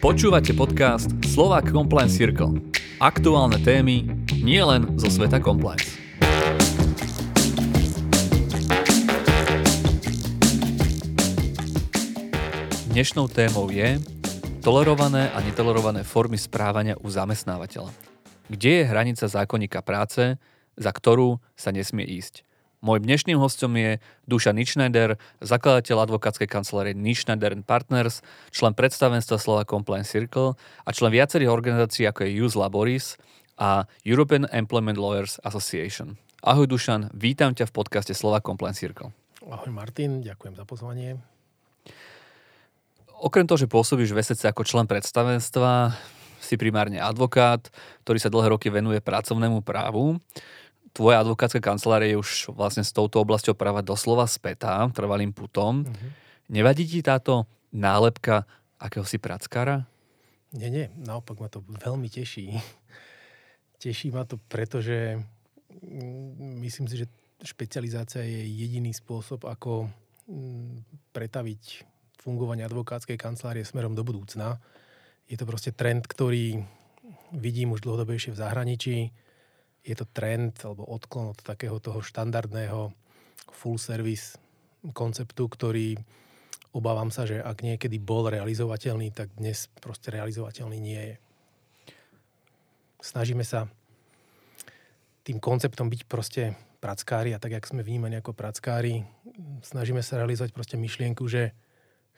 Počúvate podcast Slovak Compliance Circle. Aktuálne témy nie len zo sveta compliance. Dnešnou témou je tolerované a netolerované formy správania u zamestnávateľa. Kde je hranica zákonníka práce, za ktorú sa nesmie ísť? Môj dnešným hostom je Duša Ničneder, zakladateľ advokátskej kancelárie Ničneder Partners, člen predstavenstva Slova Compliance Circle a člen viacerých organizácií ako je Use Laboris a European Employment Lawyers Association. Ahoj Dušan, vítam ťa v podcaste Slova Compliance Circle. Ahoj Martin, ďakujem za pozvanie. Okrem toho, že pôsobíš v SEC ako člen predstavenstva, si primárne advokát, ktorý sa dlhé roky venuje pracovnému právu tvoja advokátska kancelária je už vlastne s touto oblasťou práva doslova spätá, trvalým putom. Mm-hmm. Nevadí ti táto nálepka akéhosi prackára? Nie, nie, naopak ma to veľmi teší. Teší ma to, pretože mm, myslím si, že špecializácia je jediný spôsob, ako mm, pretaviť fungovanie advokátskej kancelárie smerom do budúcna. Je to proste trend, ktorý vidím už dlhodobejšie v zahraničí je to trend alebo odklon od takého toho štandardného full service konceptu, ktorý obávam sa, že ak niekedy bol realizovateľný, tak dnes proste realizovateľný nie je. Snažíme sa tým konceptom byť proste prackári a tak, jak sme vnímaní ako prackári, snažíme sa realizovať proste myšlienku, že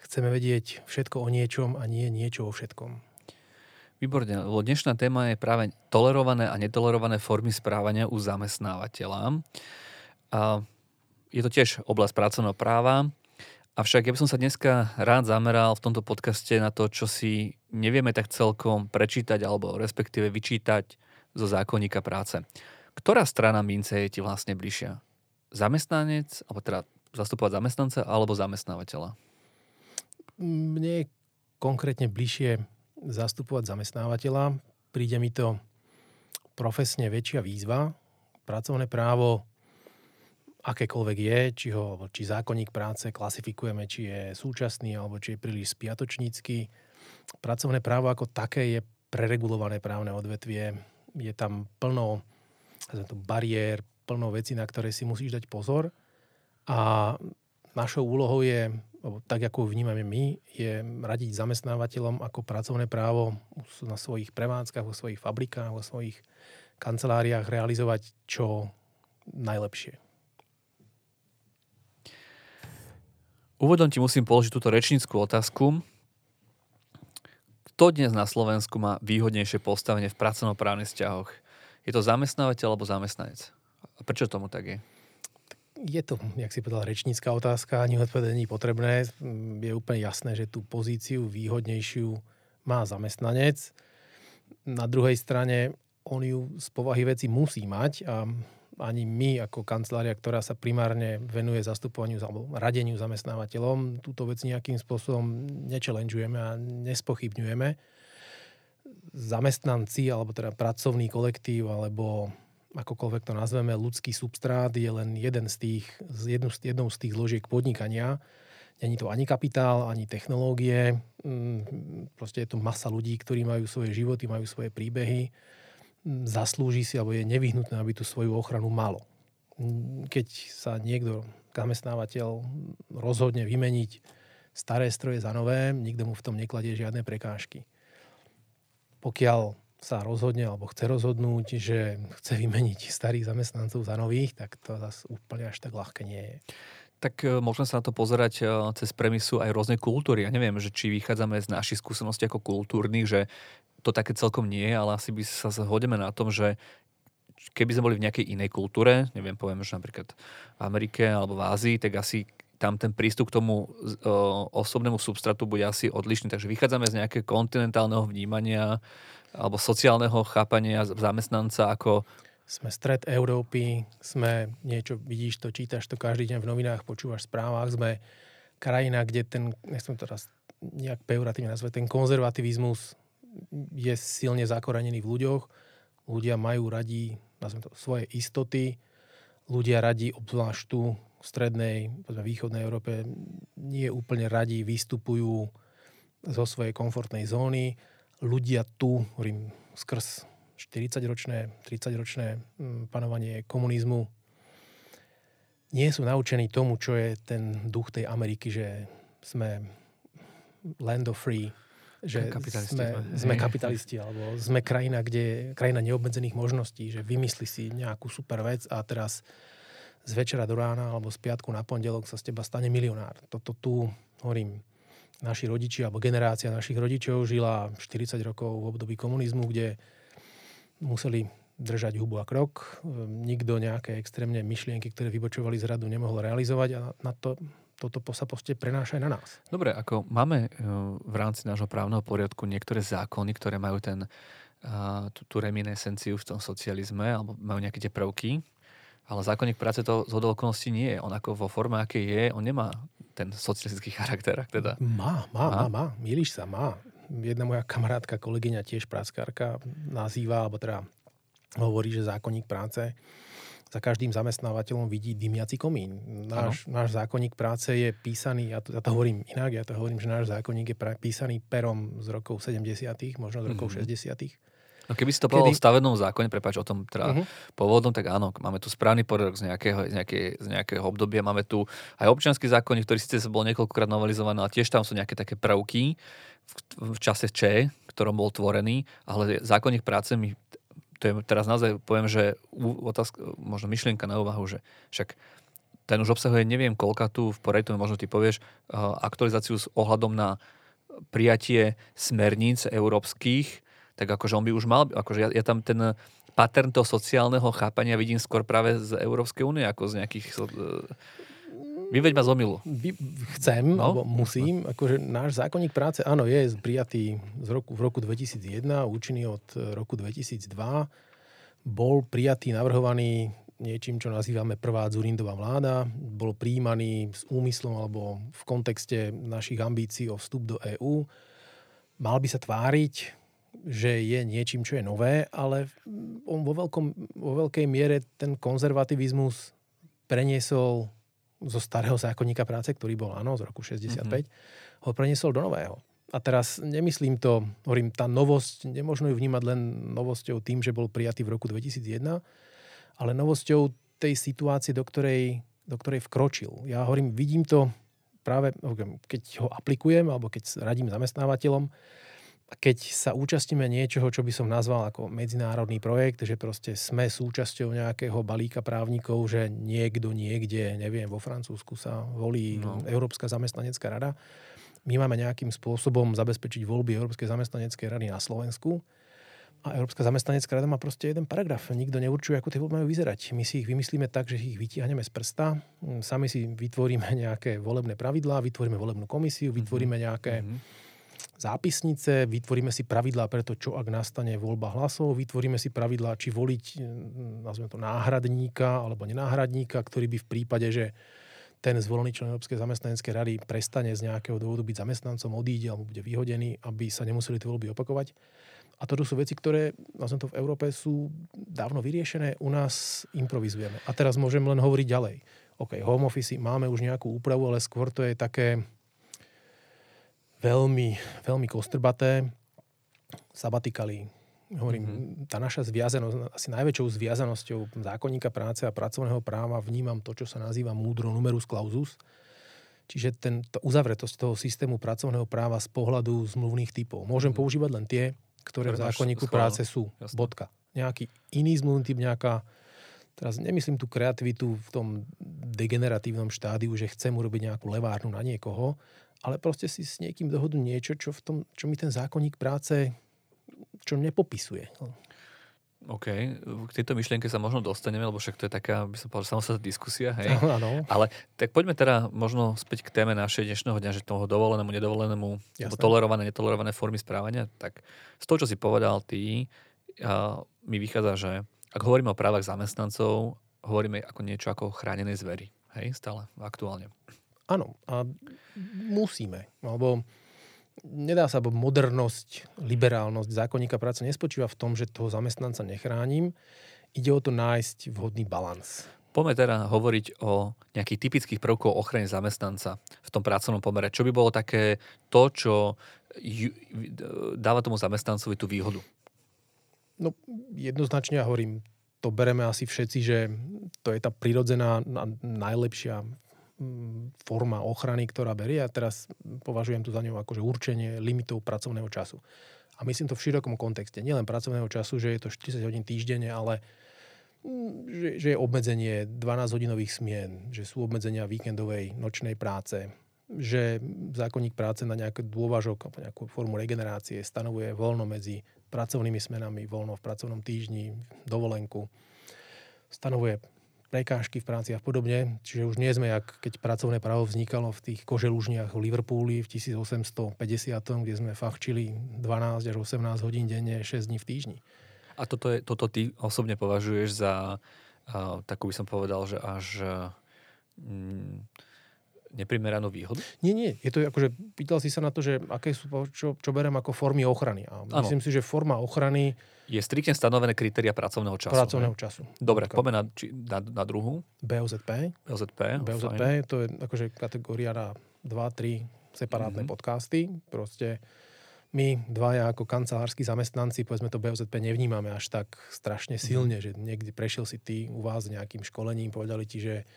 chceme vedieť všetko o niečom a nie niečo o všetkom. Výborne, lebo dnešná téma je práve tolerované a netolerované formy správania u zamestnávateľa. A je to tiež oblasť pracovného práva, avšak ja by som sa dneska rád zameral v tomto podcaste na to, čo si nevieme tak celkom prečítať alebo respektíve vyčítať zo zákonníka práce. Ktorá strana mince je ti vlastne bližšia? Zamestnanec, alebo teda zastupovať zamestnanca alebo zamestnávateľa? Mne je konkrétne bližšie zastupovať zamestnávateľa. Príde mi to profesne väčšia výzva. Pracovné právo akékoľvek je, či, ho, či zákonník práce klasifikujeme, či je súčasný alebo či je príliš spiatočnícky. Pracovné právo ako také je preregulované právne odvetvie. Je tam plno bariér, plno vecí, na ktoré si musíš dať pozor. A našou úlohou je tak ako vnímame my, je radiť zamestnávateľom ako pracovné právo na svojich prevádzkach, vo svojich fabrikách, vo svojich kanceláriách realizovať čo najlepšie. Úvodom ti musím položiť túto rečníckú otázku. Kto dnes na Slovensku má výhodnejšie postavenie v pracovnoprávnych vzťahoch? Je to zamestnávateľ alebo zamestnanec? A prečo tomu tak je? Je to, jak si povedal, rečnícka otázka, ani odpovedať nie potrebné. Je úplne jasné, že tú pozíciu výhodnejšiu má zamestnanec. Na druhej strane on ju z povahy veci musí mať a ani my ako kancelária, ktorá sa primárne venuje zastupovaniu alebo radeniu zamestnávateľom, túto vec nejakým spôsobom nečelenžujeme a nespochybňujeme. Zamestnanci alebo teda pracovný kolektív alebo akokoľvek to nazveme, ľudský substrát je len jeden z tých, jednou, jednou z tých zložiek podnikania. Není to ani kapitál, ani technológie. Mm, proste je to masa ľudí, ktorí majú svoje životy, majú svoje príbehy. Mm, zaslúži si, alebo je nevyhnutné, aby tú svoju ochranu malo. Mm, keď sa niekto, zamestnávateľ, rozhodne vymeniť staré stroje za nové, nikto mu v tom nekladie žiadne prekážky. Pokiaľ sa rozhodne alebo chce rozhodnúť, že chce vymeniť starých zamestnancov za nových, tak to zase úplne až tak ľahké nie je. Tak e, môžeme sa na to pozerať e, cez premisu aj rôznej kultúry. Ja neviem, že či vychádzame z našich skúseností ako kultúrnych, že to také celkom nie je, ale asi by sa zhodeme na tom, že keby sme boli v nejakej inej kultúre, neviem, poviem, že napríklad v Amerike alebo v Ázii, tak asi tam ten prístup k tomu o, osobnému substratu bude asi odlišný. Takže vychádzame z nejakého kontinentálneho vnímania alebo sociálneho chápania zamestnanca ako... Sme stred Európy, sme niečo, vidíš to, čítaš to každý deň v novinách, počúvaš v správach, sme krajina, kde ten, nechcem teraz nejak pejoratívne nazvať, ten konzervativizmus je silne zakorenený v ľuďoch. Ľudia majú radi, nazvem to, svoje istoty. Ľudia radi, obzvlášť tu v strednej, povedzme, východnej Európe, nie úplne radi vystupujú zo svojej komfortnej zóny. Ľudia tu, hovorím, skrz 40-ročné, 30-ročné mm, panovanie komunizmu, nie sú naučení tomu, čo je ten duch tej Ameriky, že sme land of free, že kapitalisti sme, sme kapitalisti, alebo sme krajina, kde krajina neobmedzených možností, že vymysli si nejakú super vec a teraz z večera do rána alebo z piatku na pondelok sa z teba stane milionár. Toto tu, hovorím, naši rodičia alebo generácia našich rodičov žila 40 rokov v období komunizmu, kde museli držať hubu a krok. Nikto nejaké extrémne myšlienky, ktoré vybočovali z radu, nemohol realizovať a na to, toto sa proste prenáša aj na nás. Dobre, ako máme e, v rámci nášho právneho poriadku niektoré zákony, ktoré majú ten, tú, tú reminiscenciu v tom socializme, alebo majú nejaké tie prvky, ale zákonník práce to z okolností nie je. On ako vo forme, aké je, on nemá ten socialistický charakter. Teda. Má, má, má, má. Milíš sa, má. Jedna moja kamarátka, kolegyňa, tiež práckárka, nazýva, alebo teda hovorí, že zákonník práce za každým zamestnávateľom vidí dymiaci komín. Náš, náš zákonník práce je písaný, ja to, ja to hovorím inak, ja to hovorím, že náš zákonník je písaný perom z rokov 70., možno z rokov mm-hmm. 60. No keby si to povedal Kedy... v stavenom zákone, prepáč o tom teda uh-huh. pôvodnom, tak áno, máme tu správny poriadok z nejakého, z, nejaké, z nejakého obdobia, máme tu aj občianský zákon, ktorý síce bol niekoľkokrát novelizovaný, ale tiež tam sú nejaké také prvky v, v čase Č, ktorom bol tvorený, ale zákonník práce mi to je teraz naozaj poviem, že otázka, možno myšlienka na úvahu, že však ten už obsahuje neviem koľka tu v poriadku, možno ty povieš, aktualizáciu s ohľadom na prijatie smerníc európskych, tak akože on by už mal, akože ja, ja tam ten pattern toho sociálneho chápania vidím skôr práve z Európskej únie, ako z nejakých... Vyveď ma z omilu. Chcem, no? alebo musím. Akože náš zákonník práce, áno, je prijatý z roku, v roku 2001, účinný od roku 2002. Bol prijatý, navrhovaný niečím, čo nazývame prvá Zurindová vláda. Bol príjmaný s úmyslom alebo v kontexte našich ambícií o vstup do EÚ. Mal by sa tváriť, že je niečím, čo je nové, ale on vo, veľkom, vo veľkej miere ten konzervativizmus preniesol zo starého zákonníka práce, ktorý bol, áno, z roku 65, mm-hmm. ho preniesol do nového. A teraz nemyslím to, hovorím, tá novosť, nemôžno ju vnímať len novosťou tým, že bol prijatý v roku 2001, ale novosťou tej situácie, do ktorej, do ktorej vkročil. Ja hovorím, vidím to práve, keď ho aplikujem, alebo keď radím zamestnávateľom, keď sa účastníme niečoho, čo by som nazval ako medzinárodný projekt, že proste sme súčasťou nejakého balíka právnikov, že niekto niekde, neviem, vo Francúzsku sa volí no. Európska zamestnanecká rada. My máme nejakým spôsobom zabezpečiť voľby Európskej zamestnaneckej rady na Slovensku. A Európska zamestnanecká rada má proste jeden paragraf. Nikto neurčuje, ako tie voľby majú vyzerať. My si ich vymyslíme tak, že ich vytiahneme z prsta. Sami si vytvoríme nejaké volebné pravidlá, vytvoríme volebnú komisiu, vytvoríme mhm. nejaké mm-hmm zápisnice, vytvoríme si pravidlá pre to, čo ak nastane voľba hlasov, vytvoríme si pravidlá, či voliť, mm, nazvime to, náhradníka alebo nenáhradníka, ktorý by v prípade, že ten zvolený člen Európskej zamestnaneckej rady prestane z nejakého dôvodu byť zamestnancom, odíde alebo bude vyhodený, aby sa nemuseli tie voľby opakovať. A toto sú veci, ktoré vlastne to v Európe sú dávno vyriešené, u nás improvizujeme. A teraz môžem len hovoriť ďalej. OK, home office, máme už nejakú úpravu, ale skôr to je také, veľmi, veľmi kostrbaté. Sabatikali, hovorím, mm-hmm. tá naša zviazanosť, asi najväčšou zviazanosťou zákonníka práce a pracovného práva vnímam to, čo sa nazýva múdro numerus clausus. Čiže ten, to uzavretosť toho systému pracovného práva z pohľadu zmluvných typov. Môžem mm-hmm. používať len tie, ktoré, ktoré v zákonníku práce sú. Jasne. Bodka. Nejaký iný zmluvný typ, nejaká Teraz nemyslím tú kreativitu v tom degeneratívnom štádiu, že chcem urobiť nejakú levárnu na niekoho, ale proste si s niekým dohodnú niečo, čo, v tom, čo mi ten zákonník práce čo nepopisuje. OK, k tejto myšlienke sa možno dostaneme, lebo však to je taká, by som povedal, samostatná diskusia, hej. Áno. Ale tak poďme teda možno späť k téme našej dnešného dňa, že toho dovolenému, nedovolenému, alebo tolerované, netolerované formy správania. Tak z toho, čo si povedal ty, a mi vychádza, že ak hovoríme o právach zamestnancov, hovoríme ako niečo ako chránenej zvery. Hej, stále, aktuálne. Áno, a musíme, alebo nedá sa, bo modernosť, liberálnosť zákonníka práce nespočíva v tom, že toho zamestnanca nechránim. Ide o to nájsť vhodný balans. Poďme teda hovoriť o nejakých typických prvkoch ochrany zamestnanca v tom pracovnom pomere. Čo by bolo také to, čo ju, dáva tomu zamestnancovi tú výhodu? No jednoznačne ja hovorím, to bereme asi všetci, že to je tá prirodzená najlepšia mm, forma ochrany, ktorá berie. A teraz považujem tu za ňou akože určenie limitov pracovného času. A myslím to v širokom kontexte. Nielen pracovného času, že je to 40 hodín týždenne, ale že, že je obmedzenie 12-hodinových smien, že sú obmedzenia víkendovej, nočnej práce, že zákonník práce na nejaký dôvažok alebo nejakú formu regenerácie stanovuje voľno medzi pracovnými smenami, voľno v pracovnom týždni, dovolenku. Stanovuje prekážky v práci a podobne. Čiže už nie sme, jak keď pracovné právo vznikalo v tých koželužniach v Liverpooli v 1850, kde sme fachčili 12 až 18 hodín denne, 6 dní v týždni. A toto, je, toto ty osobne považuješ za uh, takú by som povedal, že až uh, neprimeranú výhodu? Nie, nie. Je to akože, pýtal si sa na to, že aké sú, čo, čo berem ako formy ochrany. A myslím ano. si, že forma ochrany... Je striktne stanovené kritéria pracovného času. Pracovného ne? času. Dobre, poďme na, či, na, na druhú. BOZP. BOZP, BOZP, fajn. to je akože kategória na 2-3 separátne mm-hmm. podcasty. Proste my dvaja ako kancelársky zamestnanci, povedzme to BOZP, nevnímame až tak strašne mhm. silne, mm. že niekde prešiel si ty u vás nejakým školením, povedali ti, že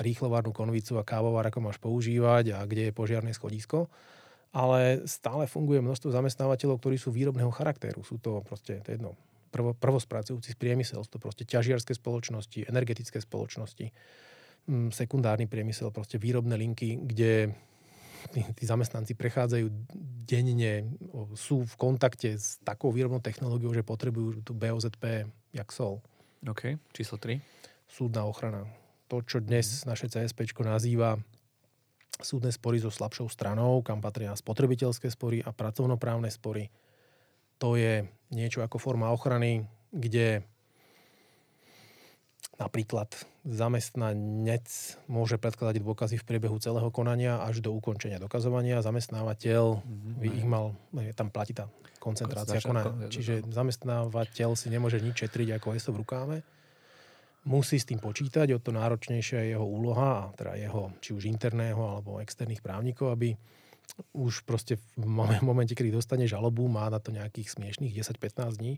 rýchlovárnu konvicu a kávovár ako máš používať a kde je požiarné schodisko. Ale stále funguje množstvo zamestnávateľov, ktorí sú výrobného charakteru. Sú to proste, to je jedno, prvo, prvospracujúci priemysel, sú to proste ťažiarské spoločnosti, energetické spoločnosti, mm, sekundárny priemysel, proste výrobné linky, kde tí, tí zamestnanci prechádzajú denne, sú v kontakte s takou výrobnou technológiou, že potrebujú tú BOZP jak sol. OK, číslo 3. Súdna ochrana. To, čo dnes naše CSP nazýva súdne spory so slabšou stranou, kam patria spotrebiteľské spory a pracovnoprávne spory. To je niečo ako forma ochrany, kde Napríklad zamestnanec môže predkladať dôkazy v priebehu celého konania až do ukončenia dokazovania. Zamestnávateľ mm-hmm. ich mal, tam platí tá koncentrácia konania. Čiže zamestnávateľ si nemôže nič četriť ako heso v rukáve. Musí s tým počítať, o to náročnejšia je jeho úloha, teda jeho či už interného alebo externých právnikov, aby už proste v momente, kedy dostane žalobu, má na to nejakých smiešných 10-15 dní,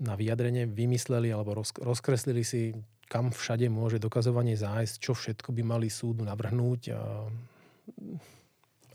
na vyjadrenie vymysleli alebo roz, rozkreslili si, kam všade môže dokazovanie zájsť, čo všetko by mali súdu navrhnúť a,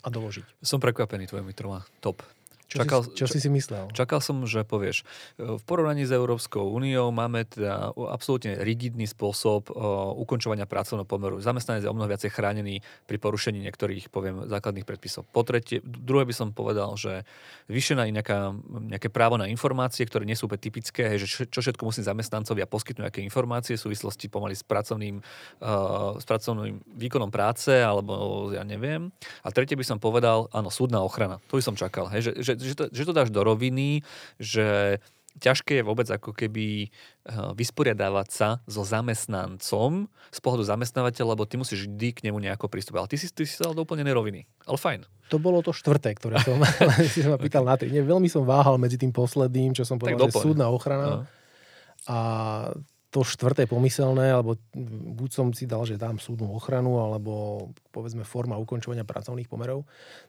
a doložiť. Som prekvapený tvojimi troma. Top. Čo, čakal, si, čo si si myslel? Čakal som, že povieš, v porovnaní s Európskou úniou máme teda absolútne rigidný spôsob ukončovania pracovného pomeru. Zamestnanec je o mnoho viacej chránený pri porušení niektorých, poviem, základných predpisov. Po tretie, druhé by som povedal, že vyšená nejaká, nejaké právo na informácie, ktoré nie sú úplne typické, hej, že čo všetko musí zamestnancovia poskytnúť, aké informácie v súvislosti pomaly s pracovným, uh, s pracovným výkonom práce, alebo ja neviem. A tretie by som povedal, áno, súdna ochrana. To by som čakal, hej, že, že že, to, že to dáš do roviny, že ťažké je vôbec ako keby eh, vysporiadávať sa so zamestnancom z pohľadu zamestnávateľa, lebo ty musíš vždy k nemu nejako pristúpiť. Ale ty si, ty si sa dal do úplne neroviny. Ale fajn. To bolo to štvrté, ktoré som si ma pýtal na tri. Nie, veľmi som váhal medzi tým posledným, čo som povedal, že súdna ochrana. No. A to štvrté pomyselné, alebo buď som si dal, že dám súdnu ochranu, alebo povedzme forma ukončovania pracovných pomerov.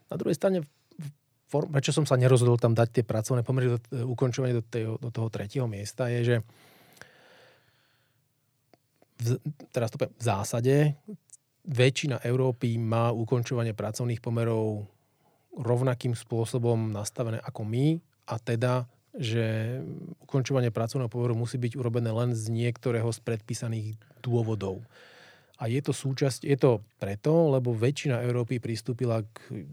Na druhej strane form, prečo som sa nerozhodol tam dať tie pracovné pomery do, e, ukončovanie do, tej, do toho tretieho miesta, je, že v, teraz to poviem, v zásade väčšina Európy má ukončovanie pracovných pomerov rovnakým spôsobom nastavené ako my a teda, že ukončovanie pracovného pomeru musí byť urobené len z niektorého z predpísaných dôvodov. A je to súčasť, je to preto, lebo väčšina Európy pristúpila k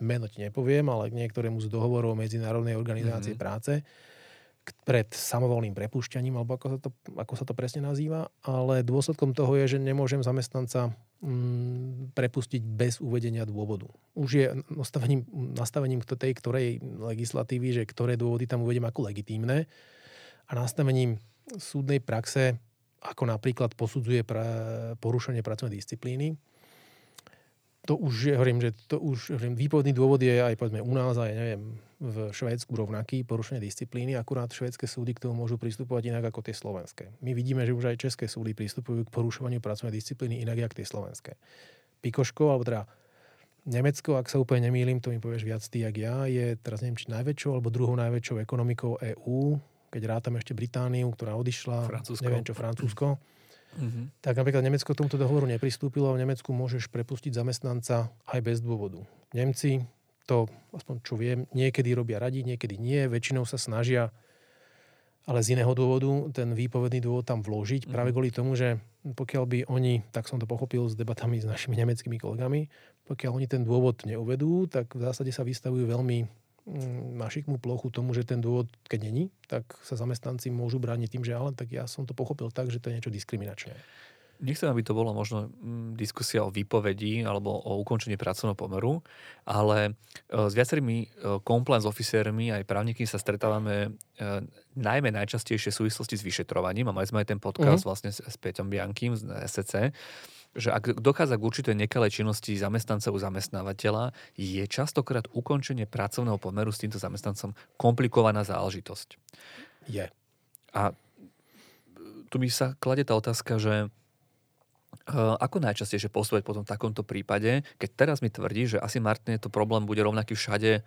meno ti nepoviem, ale k niektorému z dohovorov Medzinárodnej organizácie mm-hmm. práce pred samovolným prepušťaním, alebo ako sa, to, ako sa to presne nazýva, ale dôsledkom toho je, že nemôžem zamestnanca mm, prepustiť bez uvedenia dôvodu. Už je nastavením, nastavením tej ktorej legislatívy, že ktoré dôvody tam uvediem ako legitímne a nastavením súdnej praxe, ako napríklad posudzuje pra, porušenie pracovnej disciplíny, to už, je, hovorím, že to už, hovorím, výpovedný dôvod je aj povedzme u nás, aj neviem, v Švédsku rovnaký, porušenie disciplíny, akurát švédske súdy k tomu môžu pristupovať inak ako tie slovenské. My vidíme, že už aj české súdy pristupujú k porušovaniu pracovnej disciplíny inak ako tie slovenské. Pikoško, alebo teda Nemecko, ak sa úplne nemýlim, to mi povieš viac ty, jak ja, je teraz neviem, či najväčšou alebo druhou najväčšou ekonomikou EÚ, keď rátam ešte Britániu, ktorá odišla, Francúzsko. neviem čo, Francúzsko. Mm-hmm. Tak napríklad Nemecko tomuto dohovoru nepristúpilo a v Nemecku môžeš prepustiť zamestnanca aj bez dôvodu. Nemci to, aspoň čo viem, niekedy robia radi, niekedy nie, väčšinou sa snažia ale z iného dôvodu ten výpovedný dôvod tam vložiť, mm. práve kvôli tomu, že pokiaľ by oni, tak som to pochopil s debatami s našimi nemeckými kolegami, pokiaľ oni ten dôvod neuvedú, tak v zásade sa vystavujú veľmi na mm, plochu tomu, že ten dôvod, keď není, tak sa zamestnanci môžu brániť tým, že ale tak ja som to pochopil tak, že to je niečo diskriminačné. Nechcem, aby to bola možno mm, diskusia o výpovedi alebo o ukončení pracovného pomeru, ale e, s viacerými e, compliance officermi aj právnikmi sa stretávame e, najmä najčastejšie v súvislosti s vyšetrovaním a mali sme aj ten podcast uh-huh. vlastne s Peťom Biankým z SCC, že ak dochádza k určitej nekalej činnosti zamestnanca u zamestnávateľa, je častokrát ukončenie pracovného pomeru s týmto zamestnancom komplikovaná záležitosť. Je. A tu mi sa klade tá otázka, že Eh, ako najčastejšie postupovať potom v takomto prípade, keď teraz mi tvrdí, že asi Martin to problém bude rovnaký všade eh,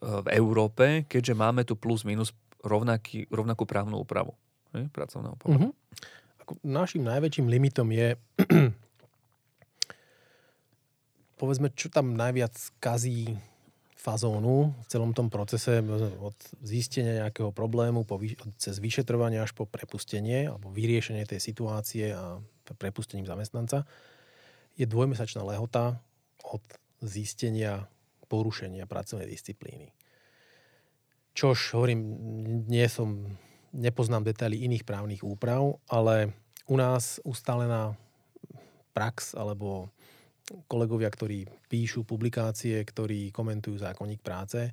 v Európe, keďže máme tu plus minus rovnaký, rovnakú právnu úpravu ne, pracovného Mm-hmm. Našim najväčším limitom je povedzme, čo tam najviac kazí fazónu v celom tom procese od zistenia nejakého problému po, cez vyšetrovanie až po prepustenie alebo vyriešenie tej situácie a prepustením zamestnanca je dvojmesačná lehota od zistenia porušenia pracovnej disciplíny. Čož, hovorím, nie som, nepoznám detaily iných právnych úprav, ale u nás ustálená prax alebo kolegovia, ktorí píšu publikácie, ktorí komentujú zákonník práce,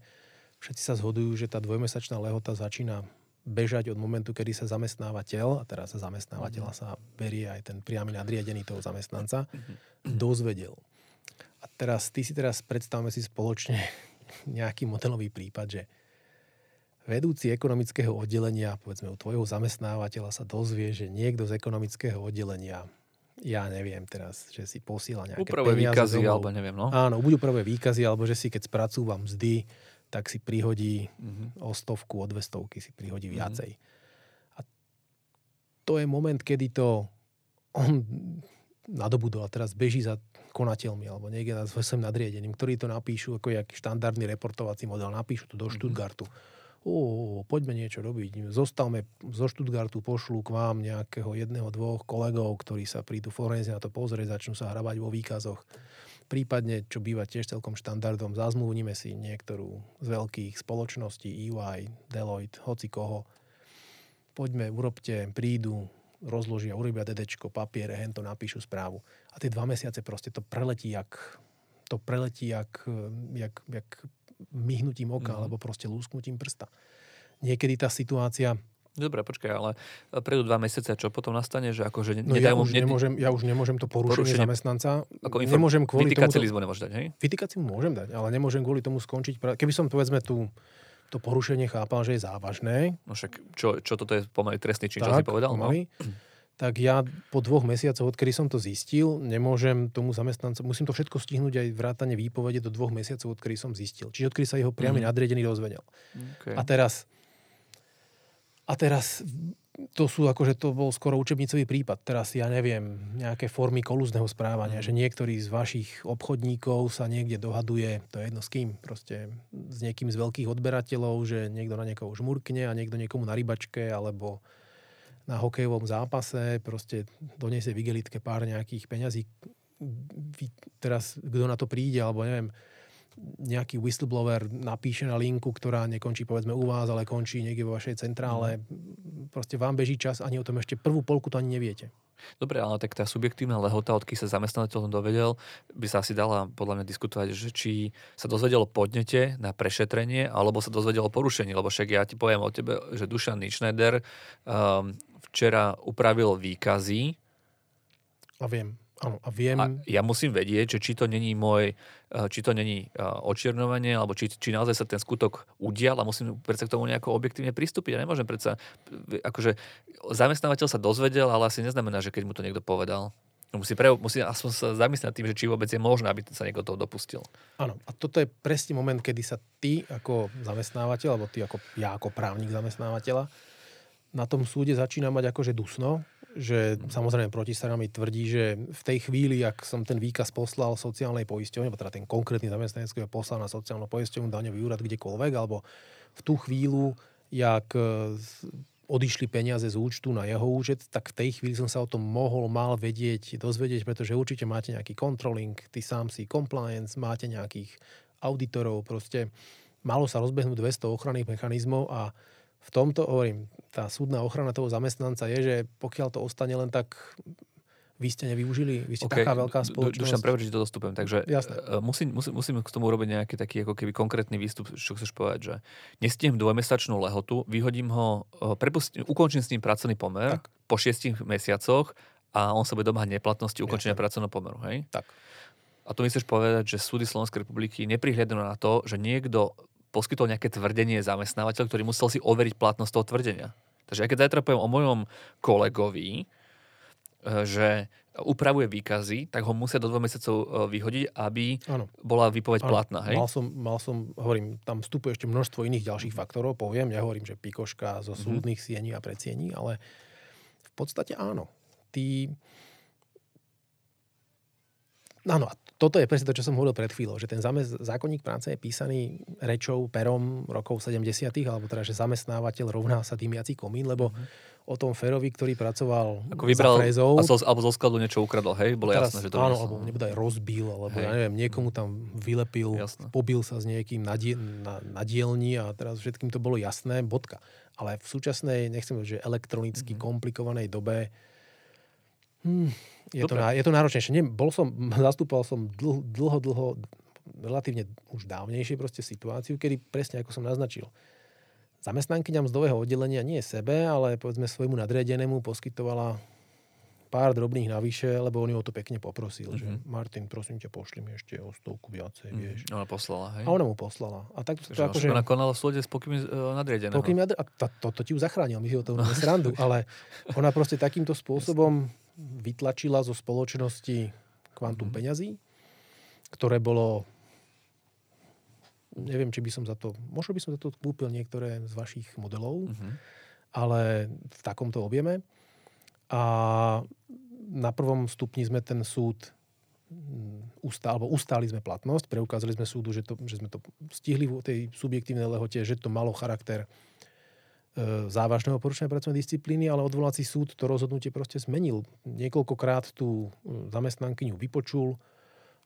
všetci sa zhodujú, že tá dvojmesačná lehota začína bežať od momentu, kedy sa zamestnávateľ, a teraz sa zamestnávateľa sa berie aj ten priamy nadriadený toho zamestnanca, mhm. dozvedel. A teraz, ty si teraz predstavme si spoločne nejaký modelový prípad, že vedúci ekonomického oddelenia, povedzme u tvojho zamestnávateľa sa dozvie, že niekto z ekonomického oddelenia ja neviem teraz, že si posiela nejaké Uprvé peniaze výkazy, domov. alebo neviem, no. Áno, budú prvé výkazy, alebo že si keď spracúvam mzdy, tak si prihodí mm-hmm. o stovku, o dve stovky si prihodí mhm. viacej. Mm-hmm. A to je moment, kedy to on nadobudol a teraz beží za konateľmi alebo niekde s svojím nadriedením, ktorí to napíšu ako jak štandardný reportovací model, napíšu to do mm-hmm. Stuttgartu ó, poďme niečo robiť. Zostavme zo Stuttgartu, pošlu k vám nejakého jedného, dvoch kolegov, ktorí sa prídu forenzi na to pozrieť, začnú sa hrabať vo výkazoch. Prípadne, čo býva tiež celkom štandardom, zazmluvnime si niektorú z veľkých spoločností, EY, Deloitte, hoci koho. Poďme, urobte, prídu, rozložia, urobia dedečko, papiere, hento napíšu správu. A tie dva mesiace proste to preletí jak to preletí jak, jak, jak myhnutím oka, mm. alebo proste lúsknutím prsta. Niekedy tá situácia Dobre, počkaj, ale prejdú dva mesiace, čo potom nastane, že akože no ja, už ne... nemôžem, ja už nemôžem to porušenie, porušenie zamestnanca. Ako inform... nemôžem kvôli tomu... nemôžeš dať, hej? Vytikáciu môžem dať, ale nemôžem kvôli tomu skončiť. Keby som, povedzme, tu to porušenie chápal, že je závažné. No však, čo, čo toto je pomaly trestný čin, čo si povedal? Pomaly. No? Tak ja po dvoch mesiacoch, odkedy som to zistil, nemôžem tomu zamestnancu, musím to všetko stihnúť aj vrátane výpovede do dvoch mesiacov, odkedy som zistil. Čiže odkedy sa jeho priamy mm. nadriedený dozvedel. Okay. A teraz a teraz to sú akože to bol skoro učebnicový prípad. Teraz ja neviem, nejaké formy kolúzneho správania, mm. že niektorý z vašich obchodníkov sa niekde dohaduje, to je jedno s kým, proste s niekým z veľkých odberateľov, že niekto na niekoho žmurkne a niekto niekomu na rybačke, alebo na hokejovom zápase, proste doniesie v igelitke pár nejakých peňazí. Teraz, kto na to príde, alebo neviem, nejaký whistleblower napíše na linku, ktorá nekončí povedzme u vás, ale končí niekde vo vašej centrále. Mm. Proste vám beží čas, ani o tom ešte prvú polku to ani neviete. Dobre, ale tak tá subjektívna lehota, odkým sa zamestnávateľ dovedel, by sa asi dala podľa mňa diskutovať, že či sa dozvedel o podnete na prešetrenie, alebo sa dozvedel o porušení, lebo však ja ti poviem o tebe, že Dušan Ničneder um, včera upravil výkazy. A viem. Áno, a viem... A ja musím vedieť, že či to není môj, eh, či to není eh, očiernovanie, alebo či, či naozaj sa ten skutok udial a musím predsa k tomu nejako objektívne pristúpiť. Ja nemôžem predsa, akože zamestnávateľ sa dozvedel, ale asi neznamená, že keď mu to niekto povedal. Musí, pre, musí aspoň sa zamyslieť tým, že či vôbec je možné, aby sa niekto toho dopustil. Áno, a toto je presne moment, kedy sa ty ako zamestnávateľ, alebo ty ako ja ako právnik zamestnávateľa, na tom súde začína mať akože dusno, že samozrejme protistrana mi tvrdí, že v tej chvíli, ak som ten výkaz poslal sociálnej poisťovne, teda ten konkrétny zamestnanec, ktorý poslal na sociálnu poisťovňu, daňový úrad kdekoľvek, alebo v tú chvíľu, jak e, odišli peniaze z účtu na jeho účet, tak v tej chvíli som sa o tom mohol, mal vedieť, dozvedieť, pretože určite máte nejaký controlling, ty sám si compliance, máte nejakých auditorov, proste malo sa rozbehnúť 200 ochranných mechanizmov a v tomto, hovorím, tá súdna ochrana toho zamestnanca je, že pokiaľ to ostane len tak vy ste nevyužili, vy ste okay. taká veľká spoločnosť. Dušan, prepáč, že to dostupujem. Takže Jasne. E, musím, musím, musím k tomu urobiť nejaký taký ako keby konkrétny výstup, čo chceš povedať, že nestihnem dvojmesačnú lehotu, vyhodím ho, e, prepustím, ukončím s ním pracovný pomer tak. po šiestich mesiacoch a on sa bude domáhať neplatnosti ukončenia pracovného pomeru, hej? Tak. A tu myslíš povedať, že súdy Slovenskej republiky neprihľadnú na to, že niekto poskytol nejaké tvrdenie zamestnávateľ, ktorý musel si overiť platnosť toho tvrdenia. Takže ja keď zajtra poviem o mojom kolegovi, e, že upravuje výkazy, tak ho musia do dvoch mesiacov e, vyhodiť, aby ano. bola výpoveď ano. platná. Hej? Mal, som, mal som, hovorím, tam vstupuje ešte množstvo iných ďalších faktorov, poviem, ja hovorím, že pikoška zo mm-hmm. súdnych siení a predsiení, ale v podstate áno. Tí, Áno, a toto je presne to, čo som hovoril pred chvíľou, že ten zamest- zákonník práce je písaný rečou, perom rokov 70 alebo teda, že zamestnávateľ rovná sa jací komín, lebo mm-hmm. o tom Ferovi, ktorý pracoval Ako vybral, za frézou, a zo, alebo zo skladu niečo ukradol, hej? Bolo teraz, jasné, že to Áno, alebo nebude aj rozbil, alebo hej. ja neviem, niekomu tam vylepil, jasné. pobil sa s niekým na, die, na, na dielni a teraz všetkým to bolo jasné, bodka. Ale v súčasnej, nechcem že elektronicky mm-hmm. komplikovanej dobe Hmm, je, to, je to náročnejšie. Nie, bol som, zastúpal som dlho, dlho, dlho, relatívne už dávnejšie proste situáciu, kedy presne ako som naznačil, zamestnankyňa mzdového oddelenia nie sebe, ale povedzme svojmu nadriadenému poskytovala pár drobných navyše, lebo on ho to pekne poprosil, mm-hmm. že mhm. Martin, prosím ťa, pošli mi ešte o stovku viacej, mm-hmm. vieš. Ona poslala, hej? A ona mu poslala. A tak to, ako, že... Ona konala v súde s pokými uh, nadriadeného. Pokým nadri... a to, to, to, ti ju zachránil, my si o tom srandu, ale ona proste takýmto spôsobom vytlačila zo spoločnosti kvantum mm. peňazí, ktoré bolo neviem, či by som za to, možno by som za to kúpil niektoré z vašich modelov, mm-hmm. ale v takomto objeme. A na prvom stupni sme ten súd mm, ustál, alebo ustáli sme platnosť, preukázali sme súdu, že, to, že sme to stihli v tej subjektívnej lehote, že to malo charakter závažného porušenia pracovnej disciplíny, ale odvolací súd to rozhodnutie proste zmenil. Niekoľkokrát tú e, zamestnankyňu vypočul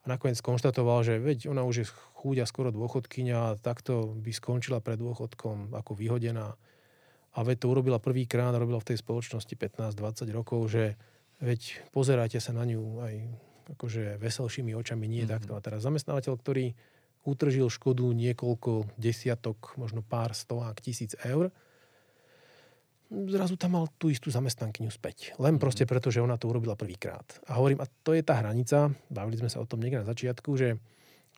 a nakoniec konštatoval, že veď ona už je chúďa skoro dôchodkyňa a takto by skončila pred dôchodkom ako vyhodená. A veď to urobila prvýkrát robila v tej spoločnosti 15-20 rokov, že veď pozerajte sa na ňu aj akože veselšími očami, nie mm-hmm. takto. A teraz zamestnávateľ, ktorý utržil škodu niekoľko desiatok, možno pár stovák tisíc eur, zrazu tam mal tú istú zamestnankyňu späť. Len mm. proste preto, že ona to urobila prvýkrát. A hovorím, a to je tá hranica, bavili sme sa o tom niekde na začiatku, že,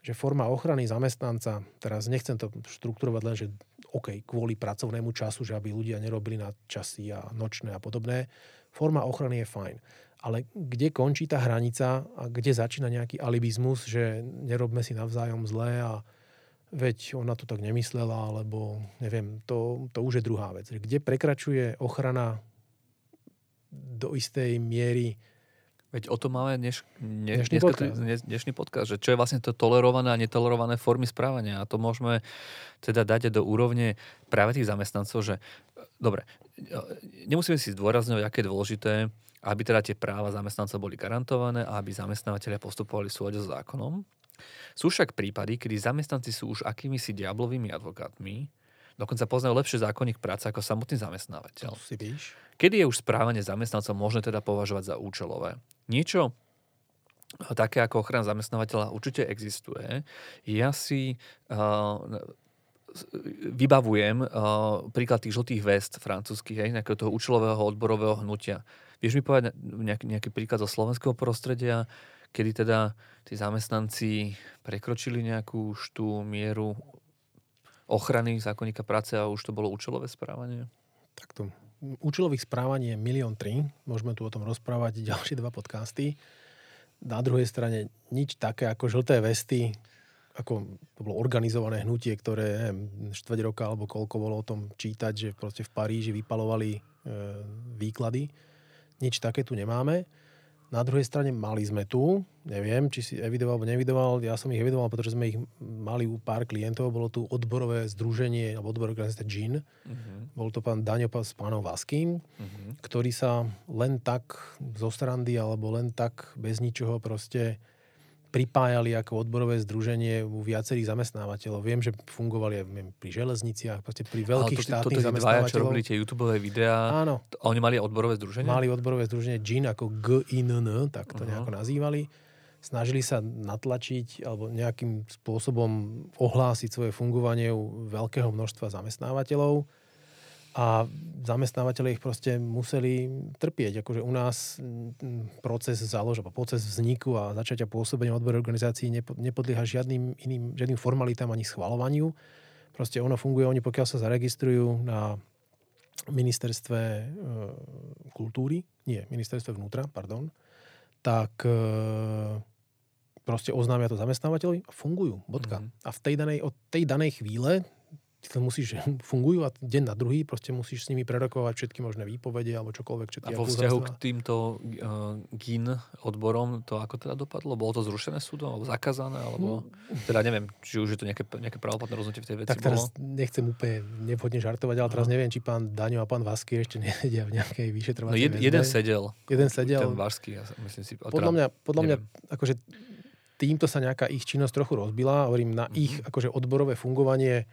že forma ochrany zamestnanca, teraz nechcem to štruktúrovať len, že OK, kvôli pracovnému času, že aby ľudia nerobili na časy a nočné a podobné, forma ochrany je fajn. Ale kde končí tá hranica a kde začína nejaký alibizmus, že nerobme si navzájom zlé a, veď ona to tak nemyslela, alebo neviem, to, to už je druhá vec. Kde prekračuje ochrana do istej miery Veď o tom máme dneš, ne, dnešný, podcast. dnešný podcast, že čo je vlastne to tolerované a netolerované formy správania. A to môžeme teda dať do úrovne práve tých zamestnancov, že dobre, nemusíme si zdôrazňovať, aké je dôležité, aby teda tie práva zamestnancov boli garantované a aby zamestnávateľia postupovali v súlade s zákonom. Sú však prípady, kedy zamestnanci sú už akýmisi diablovými advokátmi, dokonca poznajú lepšie zákonník práce ako samotný zamestnávateľ. si víš. Kedy je už správanie zamestnancov možné teda považovať za účelové? Niečo také ako ochrana zamestnávateľa určite existuje. Ja si uh, vybavujem uh, príklad tých žltých vest francúzských, aj nejakého toho účelového odborového hnutia Vieš mi povedať nejaký, nejaký príklad zo slovenského prostredia, kedy teda tí zamestnanci prekročili nejakú už tú mieru ochrany zákonníka práce a už to bolo účelové správanie? Takto. Účelových správaní je milión tri. Môžeme tu o tom rozprávať ďalšie dva podcasty. Na druhej strane nič také ako žlté vesty, ako to bolo organizované hnutie, ktoré neviem, štvrť roka alebo koľko bolo o tom čítať, že proste v Paríži vypalovali e, výklady. Nič také tu nemáme. Na druhej strane mali sme tu, neviem, či si evidoval alebo nevidoval, ja som ich evidoval, pretože sme ich mali u pár klientov, bolo tu odborové združenie, alebo odborové organizácie GIN, uh-huh. bol to pán Daňo s pánom Vaským, uh-huh. ktorý sa len tak zo strandy, alebo len tak bez ničoho proste pripájali ako odborové združenie u viacerých zamestnávateľov. Viem, že fungovali aj pri železniciach, proste pri veľkých to, štátnych toto zamestnávateľov. čo robili tie YouTube videá, Áno. oni mali odborové združenie? Mali odborové združenie GIN ako G-I-N-N, tak to uh-huh. nejako nazývali. Snažili sa natlačiť alebo nejakým spôsobom ohlásiť svoje fungovanie u veľkého množstva zamestnávateľov a zamestnávateľe ich proste museli trpieť. Akože u nás proces zálož, proces vzniku a začatia pôsobenia odborovej organizácií nepodlieha žiadnym iným, žiadnym formalitám ani schvalovaniu. Proste ono funguje, oni pokiaľ sa zaregistrujú na ministerstve e, kultúry, nie, ministerstve vnútra, pardon, tak e, proste oznámia to zamestnávateľovi a fungujú. Bodka. Mm-hmm. A v tej danej, od tej danej chvíle ty to musíš, fungujú a deň na druhý proste musíš s nimi prerokovať všetky možné výpovede alebo čokoľvek. Čo a vo vzťahu k týmto uh, GIN odborom to ako teda dopadlo? Bolo to zrušené súdom alebo zakázané? Alebo, hmm. teda neviem, či už je to nejaké, nejaké pravoplatné rozhodnutie v tej veci Tak teraz bolo? nechcem úplne nevhodne žartovať, ale teraz neviem, či pán Daňo a pán Vasky ešte nevedia v nejakej vyšetrovacej no jed, jeden sedel. Jeden sedel. Ten Vasky, ja myslím si. Podľa teda, mňa, podľa mňa akože týmto sa nejaká ich činnosť trochu rozbila. Hovorím, na mm-hmm. ich akože odborové fungovanie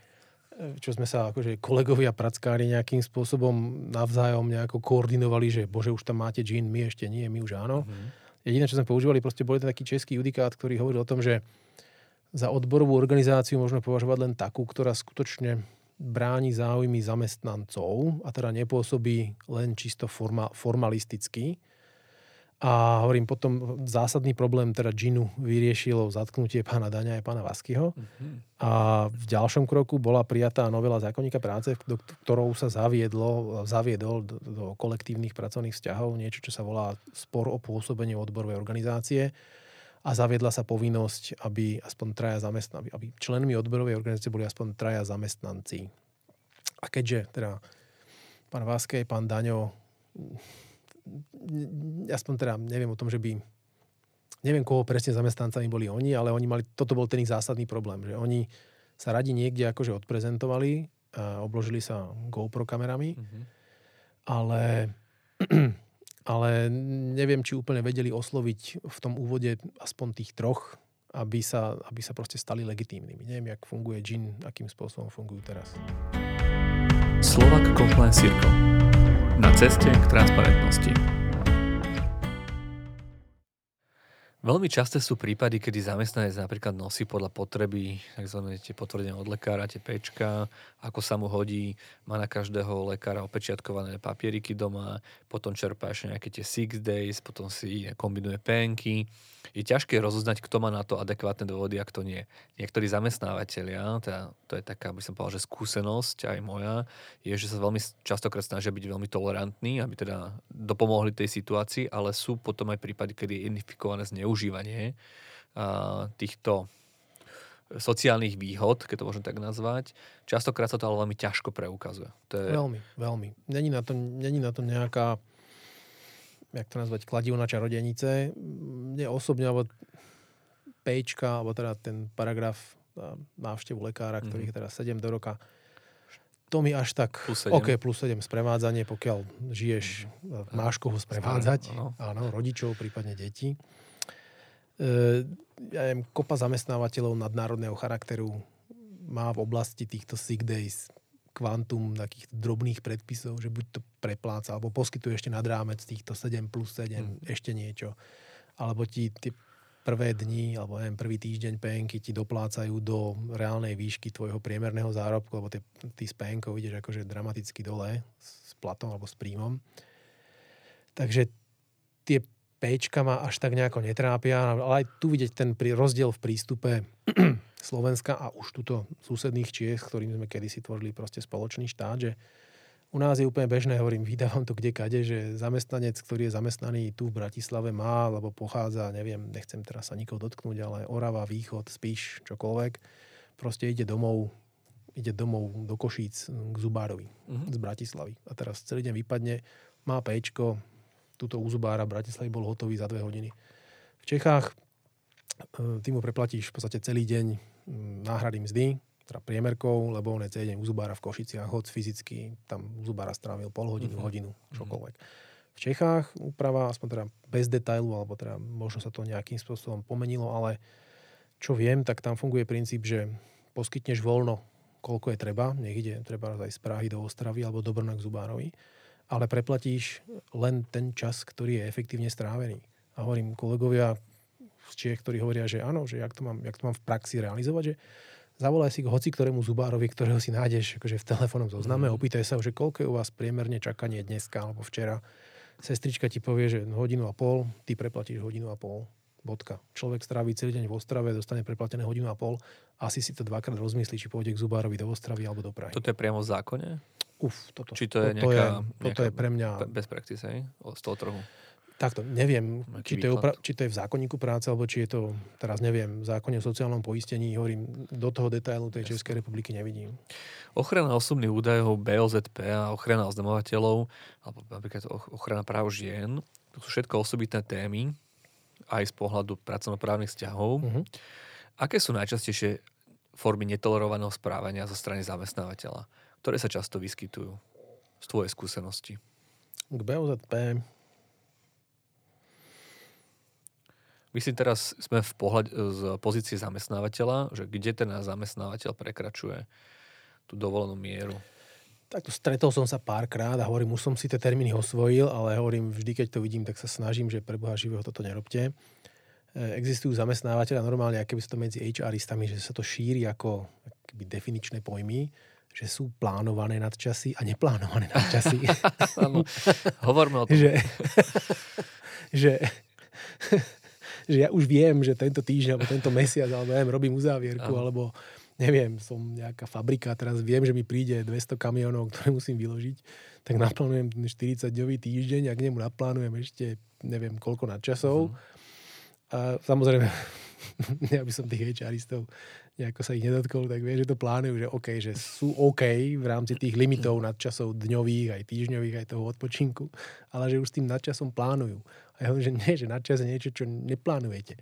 čo sme sa akože kolegovia prackári nejakým spôsobom navzájom nejako koordinovali, že bože, už tam máte džín, my ešte nie, my už áno. Mm-hmm. Jediné, čo sme používali, proste bol taký český judikát, ktorý hovoril o tom, že za odborovú organizáciu môžeme považovať len takú, ktorá skutočne bráni záujmy zamestnancov a teda nepôsobí len čisto forma, formalisticky, a hovorím, potom zásadný problém teda Ginu vyriešilo zatknutie pána Daňa a pána Vaskyho. Uh-huh. A v ďalšom kroku bola prijatá novela zákonníka práce, do ktorou sa zaviedlo, zaviedol do, do kolektívnych pracovných vzťahov niečo, čo sa volá spor o pôsobenie odborovej organizácie a zaviedla sa povinnosť, aby aspoň traja zamestnanci, aby členmi odborovej organizácie boli aspoň traja zamestnanci. A keďže teda pán Váskej, pán Daňo aspoň teda neviem o tom, že by neviem, koho presne zamestnancami boli oni, ale oni mali, toto bol ten ich zásadný problém, že oni sa radi niekde akože odprezentovali, a obložili sa GoPro kamerami, mm-hmm. ale, ale neviem, či úplne vedeli osloviť v tom úvode aspoň tých troch, aby sa, aby sa proste stali legitímnymi. Neviem, jak funguje GIN, akým spôsobom fungujú teraz. Slovak Compliance Circle na ceste k transparentnosti. Veľmi časté sú prípady, kedy zamestnanec napríklad nosí podľa potreby tzv. tie potvrdenia od lekára, tie pečka, ako sa mu hodí, má na každého lekára opečiatkované papieriky doma, potom čerpá ešte nejaké tie six days, potom si kombinuje penky je ťažké rozoznať, kto má na to adekvátne dôvody a kto nie. Niektorí zamestnávateľia, teda to je taká, by som povedal, že skúsenosť aj moja, je, že sa veľmi častokrát snažia byť veľmi tolerantní, aby teda dopomohli tej situácii, ale sú potom aj prípady, kedy je identifikované zneužívanie a, týchto sociálnych výhod, keď to môžem tak nazvať. Častokrát sa to ale veľmi ťažko preukazuje. To je... Veľmi, veľmi. Není na to, není na to nejaká jak to nazvať, kladivo na čarodenice. Mne osobne, alebo pejčka, alebo teda ten paragraf návštevu lekára, ktorých mm-hmm. je teda 7 do roka, to mi až tak... Plus 7. OK, plus 7 sprevádzanie, pokiaľ žiješ, mm-hmm. máš koho sprevádzať. Áno. áno, rodičov, prípadne deti. E, ja viem, kopa zamestnávateľov nadnárodného charakteru má v oblasti týchto sick days kvantum takých drobných predpisov, že buď to prepláca, alebo poskytuje ešte nad rámec týchto 7 plus 7 hmm. ešte niečo. Alebo ti tie prvé dni, alebo neviem, prvý týždeň penky ti doplácajú do reálnej výšky tvojho priemerného zárobku, lebo ty, ty s penkou ideš akože dramaticky dole s platom alebo s príjmom. Takže tie Pčka ma až tak nejako netrápia, ale aj tu vidieť ten rozdiel v prístupe Slovenska a už tuto susedných Čiech, s ktorými sme kedysi tvorili proste spoločný štát, že u nás je úplne bežné, hovorím, vydávam to kde kade, že zamestnanec, ktorý je zamestnaný tu v Bratislave má, alebo pochádza, neviem, nechcem teraz sa nikoho dotknúť, ale Orava, Východ, Spíš, čokoľvek, proste ide domov, ide domov do Košíc k Zubárovi uh-huh. z Bratislavy. A teraz celý deň vypadne, má Pčko, túto u Zubára v Bratislavi bol hotový za dve hodiny. V Čechách ty mu preplatíš v podstate celý deň náhrady mzdy, teda priemerkou, lebo on je celý deň u Zubára v Košiciach, hoď fyzicky tam u Zubára strávil pol hodinu, uh-huh. hodinu, mhm. čokoľvek. V Čechách úprava, aspoň teda bez detailu, alebo teda možno sa to nejakým spôsobom pomenilo, ale čo viem, tak tam funguje princíp, že poskytneš voľno, koľko je treba, nech ide treba aj z Prahy do Ostravy alebo do Brna k Zubárovi ale preplatíš len ten čas, ktorý je efektívne strávený. A hovorím kolegovia z Čiech, ktorí hovoria, že áno, že jak to mám, jak to mám v praxi realizovať, že zavolaj si k hoci ktorému zubárovi, ktorého si nájdeš akože v telefónom zozname, mm. opýtaj sa, že koľko je u vás priemerne čakanie dneska alebo včera. Sestrička ti povie, že hodinu a pol, ty preplatíš hodinu a pol. Bodka. Človek stráví celý deň v Ostrave, dostane preplatené hodinu a pol. Asi si to dvakrát rozmyslí, či pôjde k zubárovi do Ostravy alebo do Prahy. Toto je priamo v zákone? Uf, toto. Či to je toto nejaká, je, toto je pre mňa... Bez praxis, hej? Z toho trhu. Takto, neviem, či to, je upra- či to je v zákonníku práce, alebo či je to, teraz neviem, v zákone o sociálnom poistení, hovorím, do toho detailu tej Jasne. Českej republiky nevidím. Ochrana osobných údajov, BOZP a ochrana oznamovateľov, alebo napríklad ochrana práv žien, to sú všetko osobitné témy, aj z pohľadu pracovnoprávnych vzťahov. Uh-huh. Aké sú najčastejšie formy netolerovaného správania zo strany zamestnávateľa? ktoré sa často vyskytujú z tvojej skúsenosti? K BOZP Myslím, teraz sme v pohľade z pozície zamestnávateľa, že kde ten zamestnávateľ prekračuje tú dovolenú mieru. Takto stretol som sa párkrát a hovorím, už som si tie termíny osvojil, ale hovorím, vždy, keď to vidím, tak sa snažím, že pre Boha živého toto nerobte. E, existujú zamestnávateľa normálne, aké by to medzi HRistami, že sa to šíri ako definičné pojmy že sú plánované nadčasy a neplánované nadčasy. Hovorme o tom. že, že, že ja už viem, že tento týždeň alebo tento mesiac, alebo neviem, robím uzávierku, Aha. alebo neviem, som nejaká fabrika, teraz viem, že mi príde 200 kamionov, ktoré musím vyložiť, tak naplánujem ten 40-dňový týždeň a k nemu naplánujem ešte neviem koľko nadčasov. Uh-huh. A samozrejme, ja by som tých HRistov nejako sa ich nedotkol, tak vie, že to plánujú, že OK, že sú OK v rámci tých limitov nadčasov dňových, aj týždňových, aj toho odpočinku, ale že už s tým nadčasom plánujú. A ja hovorím, že nie, že nadčas je niečo, čo neplánujete.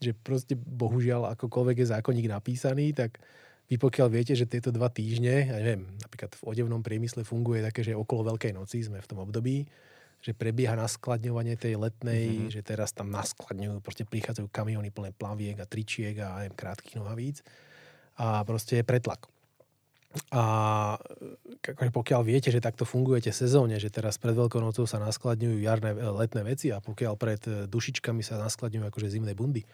Že proste bohužiaľ akokoľvek je zákonník napísaný, tak vy pokiaľ viete, že tieto dva týždne, ja neviem, napríklad v odevnom priemysle funguje také, že okolo Veľkej noci sme v tom období, že prebieha naskladňovanie tej letnej, mm-hmm. že teraz tam naskladňujú, proste prichádzajú kamiony plné plaviek a tričiek a aj krátkých nohavíc a proste je pretlak. A akože pokiaľ viete, že takto fungujete sezóne, že teraz pred Veľkou nocou sa naskladňujú jarné, letné veci a pokiaľ pred dušičkami sa naskladňujú akože zimné bundy,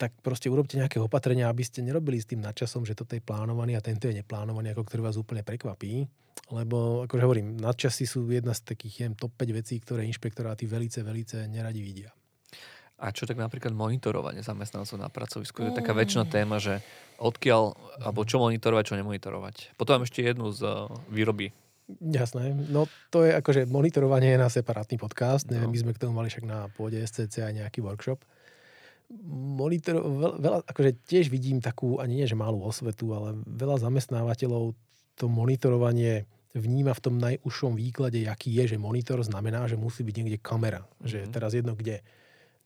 tak proste urobte nejaké opatrenia, aby ste nerobili s tým nadčasom, že toto je plánovaný a tento je neplánovaný, ako ktorý vás úplne prekvapí. Lebo, akože hovorím, nadčasy sú jedna z takých jem, top 5 vecí, ktoré inšpektoráty velice, velice neradi vidia. A čo tak napríklad monitorovanie zamestnancov na pracovisku? Je taká väčšina téma, že odkiaľ, alebo čo monitorovať, čo nemonitorovať. Potom mám ešte jednu z uh, výroby Jasné. No to je akože monitorovanie je na separátny podcast. No. Neviem, my sme k tomu mali však na pôde SCC aj nejaký workshop monitor, veľa, akože tiež vidím takú, ani nie, že malú osvetu, ale veľa zamestnávateľov to monitorovanie vníma v tom najúžšom výklade, aký je, že monitor znamená, že musí byť niekde kamera. Mm-hmm. Že teraz jedno kde,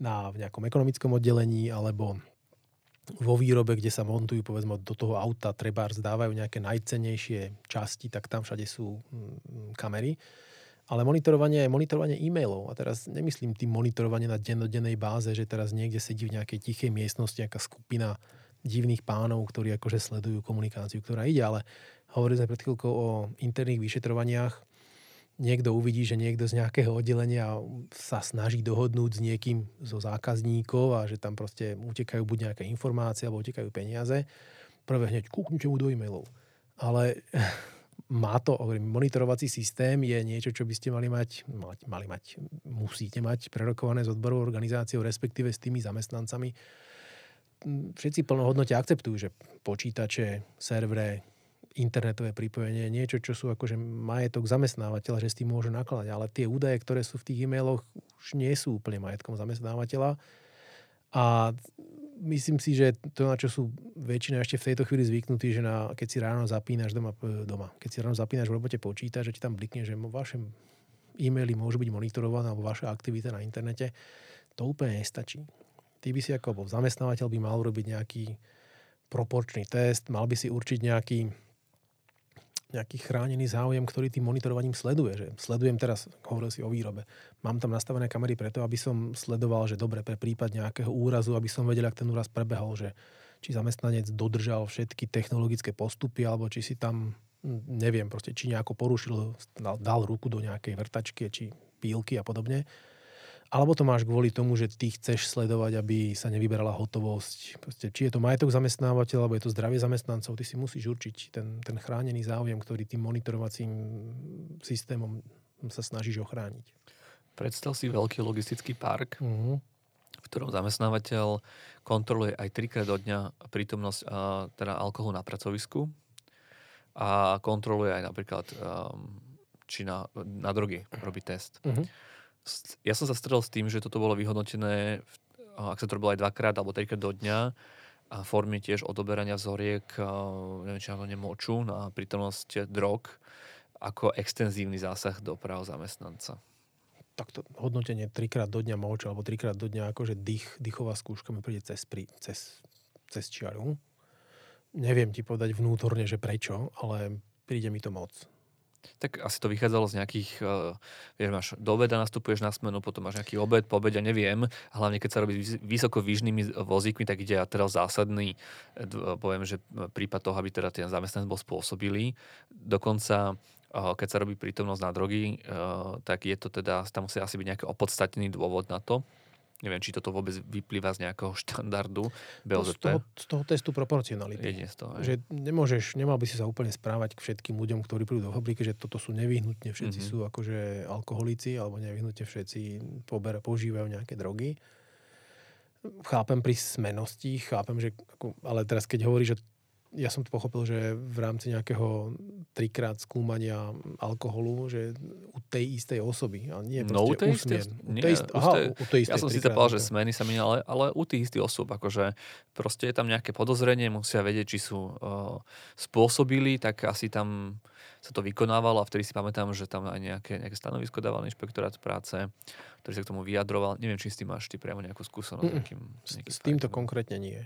na, v nejakom ekonomickom oddelení, alebo vo výrobe, kde sa montujú, povedzme, do toho auta, treba zdávajú nejaké najcenejšie časti, tak tam všade sú mm, kamery ale monitorovanie je monitorovanie e-mailov. A teraz nemyslím tým monitorovanie na dennodennej báze, že teraz niekde sedí v nejakej tichej miestnosti nejaká skupina divných pánov, ktorí akože sledujú komunikáciu, ktorá ide, ale hovorili sme pred chvíľkou o interných vyšetrovaniach. Niekto uvidí, že niekto z nejakého oddelenia sa snaží dohodnúť s niekým zo zákazníkov a že tam proste utekajú buď nejaké informácie alebo utekajú peniaze. Prvé hneď kúknite mu do e-mailov. Ale má to, hovorím, monitorovací systém je niečo, čo by ste mali mať, mali mať, musíte mať prerokované s odborovou organizáciou, respektíve s tými zamestnancami. Všetci plnohodnote akceptujú, že počítače, servere, internetové pripojenie, niečo, čo sú akože majetok zamestnávateľa, že s tým môže nakladať. Ale tie údaje, ktoré sú v tých e-mailoch, už nie sú úplne majetkom zamestnávateľa. A myslím si, že to, na čo sú väčšina ešte v tejto chvíli zvyknutí, že na, keď si ráno zapínaš doma, doma, keď si ráno zapínaš v robote počítač, že ti tam blikne, že vaše e-maily môžu byť monitorované alebo vaša aktivita na internete, to úplne nestačí. Ty by si ako zamestnávateľ by mal urobiť nejaký proporčný test, mal by si určiť nejaký nejaký chránený záujem, ktorý tým monitorovaním sleduje. Že sledujem teraz, hovoril si o výrobe, mám tam nastavené kamery preto, aby som sledoval, že dobre, pre prípad nejakého úrazu, aby som vedel, ak ten úraz prebehol, že či zamestnanec dodržal všetky technologické postupy, alebo či si tam, neviem, proste, či nejako porušil, dal, dal ruku do nejakej vrtačky, či pílky a podobne. Alebo to máš kvôli tomu, že ty chceš sledovať, aby sa nevyberala hotovosť. Proste, či je to majetok zamestnávateľ, alebo je to zdravie zamestnancov, ty si musíš určiť ten, ten chránený záujem, ktorý tým monitorovacím systémom sa snažíš ochrániť. Predstav si veľký logistický park, uh-huh. v ktorom zamestnávateľ kontroluje aj trikrát do dňa prítomnosť a, teda alkoholu na pracovisku a kontroluje aj napríklad um, či na, na drogy robí test. Uh-huh ja som sa stredol s tým, že toto bolo vyhodnotené, ak sa to robilo aj dvakrát alebo trikrát do dňa, a formy tiež odoberania vzoriek, neviem, či na nemoču, na prítomnosť drog, ako extenzívny zásah do práv zamestnanca. Takto hodnotenie trikrát do dňa moč alebo trikrát do dňa akože dých, dýchová skúška mi príde cez, pri, cez, cez čiaru. Neviem ti povedať vnútorne, že prečo, ale príde mi to moc. Tak asi to vychádzalo z nejakých, uh, vieš, máš do obeda nastupuješ na smenu, potom máš nejaký obed, po obede, neviem. Hlavne keď sa robí s vysoko výžnými vozíkmi, tak ide teraz zásadný, uh, poviem, že prípad toho, aby teda ten zamestnanec bol spôsobilý. Dokonca keď sa robí prítomnosť na drogy, tak je to teda, tam musí asi byť nejaký opodstatnený dôvod na to. Neviem, či toto vôbec vyplýva z nejakého štandardu BOZP. Z toho, z toho testu proporcionality. Jedine z toho, že nemôžeš, nemal by si sa úplne správať k všetkým ľuďom, ktorí prídu do fabriky, že toto sú nevyhnutne všetci mm-hmm. sú akože alkoholici, alebo nevyhnutne všetci pobera, používajú nejaké drogy. Chápem pri smenosti, chápem, že, ako, ale teraz keď hovorí, že ja som to pochopil, že v rámci nejakého trikrát skúmania alkoholu, že u tej istej osoby, a nie no, u tej istej, u tej istej, aha, u tej istej Ja som si povedal, že smeny sa menia, ale, ale u tých istých osôb, akože proste je tam nejaké podozrenie, musia vedieť, či sú uh, spôsobili, tak asi tam sa to vykonávalo a vtedy si pamätám, že tam aj nejaké, nejaké stanovisko dával inšpektorát práce, ktorý sa k tomu vyjadroval. Neviem, či s tým máš ty priamo nejakú skúsenosť. Mm, nejakým, nejakým s týmto konkrétne nie.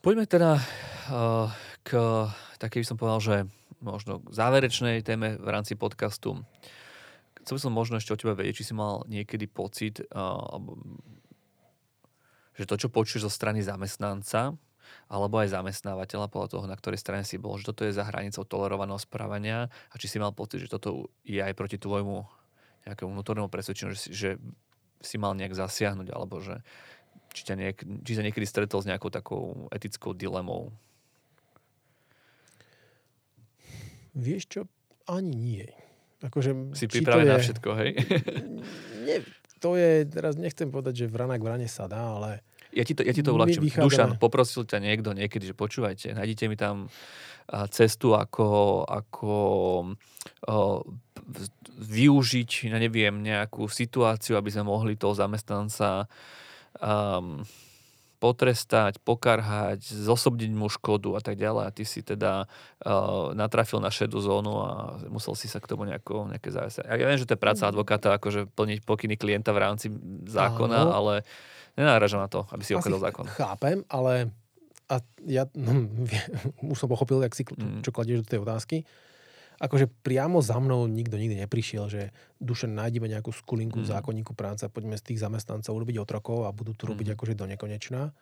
Poďme teda uh, k takej by som povedal, že možno k záverečnej téme v rámci podcastu. Chcel by som možno ešte o teba vedieť, či si mal niekedy pocit, uh, že to, čo počuješ zo strany zamestnanca, alebo aj zamestnávateľa, podľa toho, na ktorej strane si bol, že toto je za hranicou tolerovaného správania a či si mal pocit, že toto je aj proti tvojmu nejakému vnútornému presvedčeniu, že si, že si mal nejak zasiahnuť, alebo že či, niek- či sa niekedy stretol s nejakou takou etickou dilemou? Vieš čo? Ani nie. Akože, si pripravený je... na všetko, hej? Nie, to je, teraz nechcem povedať, že vrana k vrane sa dá, ale... Ja ti to, ja ti to uľahčím. Vychádzame... Dušan, poprosil ťa niekto niekedy, že počúvajte, nájdite mi tam cestu, ako, ako o, využiť, ja neviem, nejakú situáciu, aby sme mohli toho zamestnanca um, potrestať, pokarhať, zosobniť mu škodu a tak ďalej. A ty si teda uh, natrafil na šedú zónu a musel si sa k tomu nejako, nejaké závisť. Ja viem, že to je práca mm. advokáta, akože plniť pokyny klienta v rámci zákona, Áno. ale nenáražam na to, aby si okradol zákon. Chápem, ale a ja no, už som pochopil, jak si, mm. čo kladieš do tej otázky akože priamo za mnou nikto nikdy neprišiel, že duše nájdeme nejakú skulinku mm. zákonníku práce poďme z tých zamestnancov urobiť otrokov a budú to robiť mm. akože do nekonečna.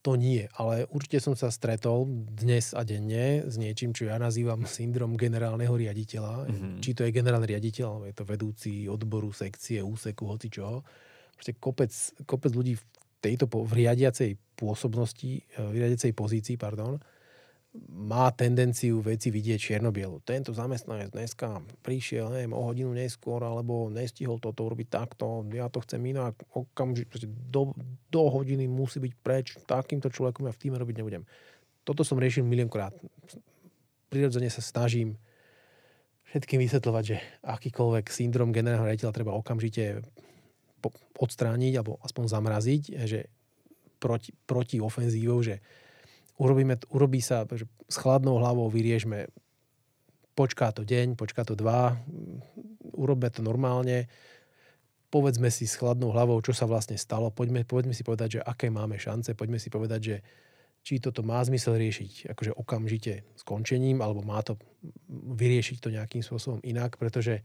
To nie, ale určite som sa stretol dnes a denne s niečím, čo ja nazývam syndrom generálneho riaditeľa. Mm-hmm. Či to je generálny riaditeľ, je to vedúci odboru, sekcie, úseku, hoci čoho. Proste kopec, kopec ľudí v tejto v riadiacej pôsobnosti, v riadiacej pozícii, pardon, má tendenciu veci vidieť čierno-bielu. Tento zamestnanec dneska prišiel, neviem, o hodinu neskôr, alebo nestihol toto urobiť takto, ja to chcem inak, okamžite, do, do hodiny musí byť preč, takýmto človekom ja v týme robiť nebudem. Toto som riešil miliónkrát. Prirodzene sa snažím všetkým vysvetľovať, že akýkoľvek syndrom generálneho riaditeľa treba okamžite odstrániť alebo aspoň zamraziť, že proti, proti ofenzívou, že urobíme, urobí sa že s chladnou hlavou, vyriešme, počká to deň, počká to dva, urobme to normálne, povedzme si s chladnou hlavou, čo sa vlastne stalo, poďme, poďme si povedať, že aké máme šance, poďme si povedať, že či toto má zmysel riešiť akože okamžite skončením, alebo má to vyriešiť to nejakým spôsobom inak, pretože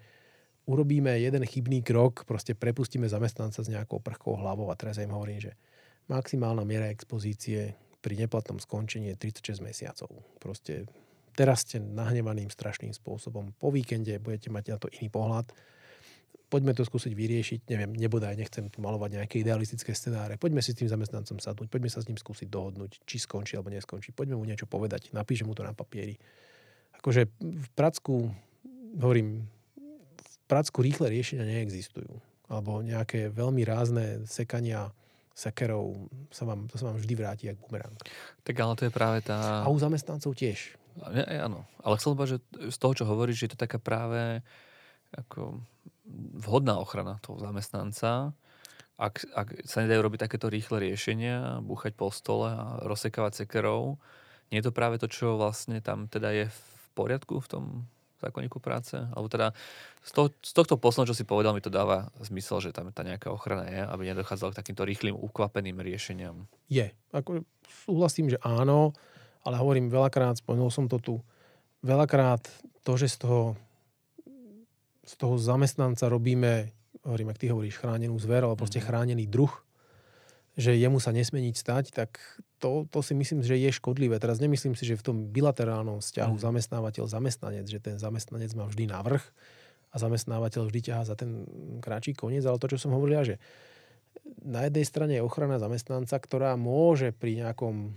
urobíme jeden chybný krok, proste prepustíme zamestnanca s nejakou prchkou hlavou a teraz ja im hovorím, že maximálna miera expozície pri neplatnom skončení je 36 mesiacov. Proste teraz ste nahnevaným strašným spôsobom. Po víkende budete mať na to iný pohľad. Poďme to skúsiť vyriešiť. Neviem, nebodaj, nechcem tu malovať nejaké idealistické scenáre. Poďme si s tým zamestnancom sadnúť, poďme sa s ním skúsiť dohodnúť, či skončí alebo neskončí. Poďme mu niečo povedať, napíšem mu to na papieri. Akože v Pracku, hovorím, v Pracku rýchle riešenia neexistujú. Alebo nejaké veľmi rázne sekania sekerov sa vám, to sa vám vždy vráti jak bumerang. Tak ale to je práve tá... A u zamestnancov tiež. Ja, áno, ale chcel som že z toho, čo hovoríš, že je to taká práve ako vhodná ochrana toho zamestnanca. Ak, ak sa nedajú robiť takéto rýchle riešenia, búchať po stole a rozsekávať sekerov, nie je to práve to, čo vlastne tam teda je v poriadku v tom zákonníku práce? Alebo teda z, toho, z tohto posledného, čo si povedal, mi to dáva zmysel, že tam tá nejaká ochrana je, aby nedochádzalo k takýmto rýchlým, ukvapeným riešeniam. Je. Ako, súhlasím, že áno, ale hovorím veľakrát, spomenul som to tu, veľakrát to, že z toho, z toho zamestnanca robíme, hovorím, ak ty hovoríš, chránenú zver, alebo proste mm-hmm. chránený druh, že jemu sa nesmie nič stať, tak to, to si myslím, že je škodlivé. Teraz nemyslím si, že v tom bilaterálnom vzťahu mm. zamestnávateľ-zamestnanec, že ten zamestnanec má vždy navrh a zamestnávateľ vždy ťahá za ten kráčí koniec, ale to, čo som hovoril, že na jednej strane je ochrana zamestnanca, ktorá môže pri nejakom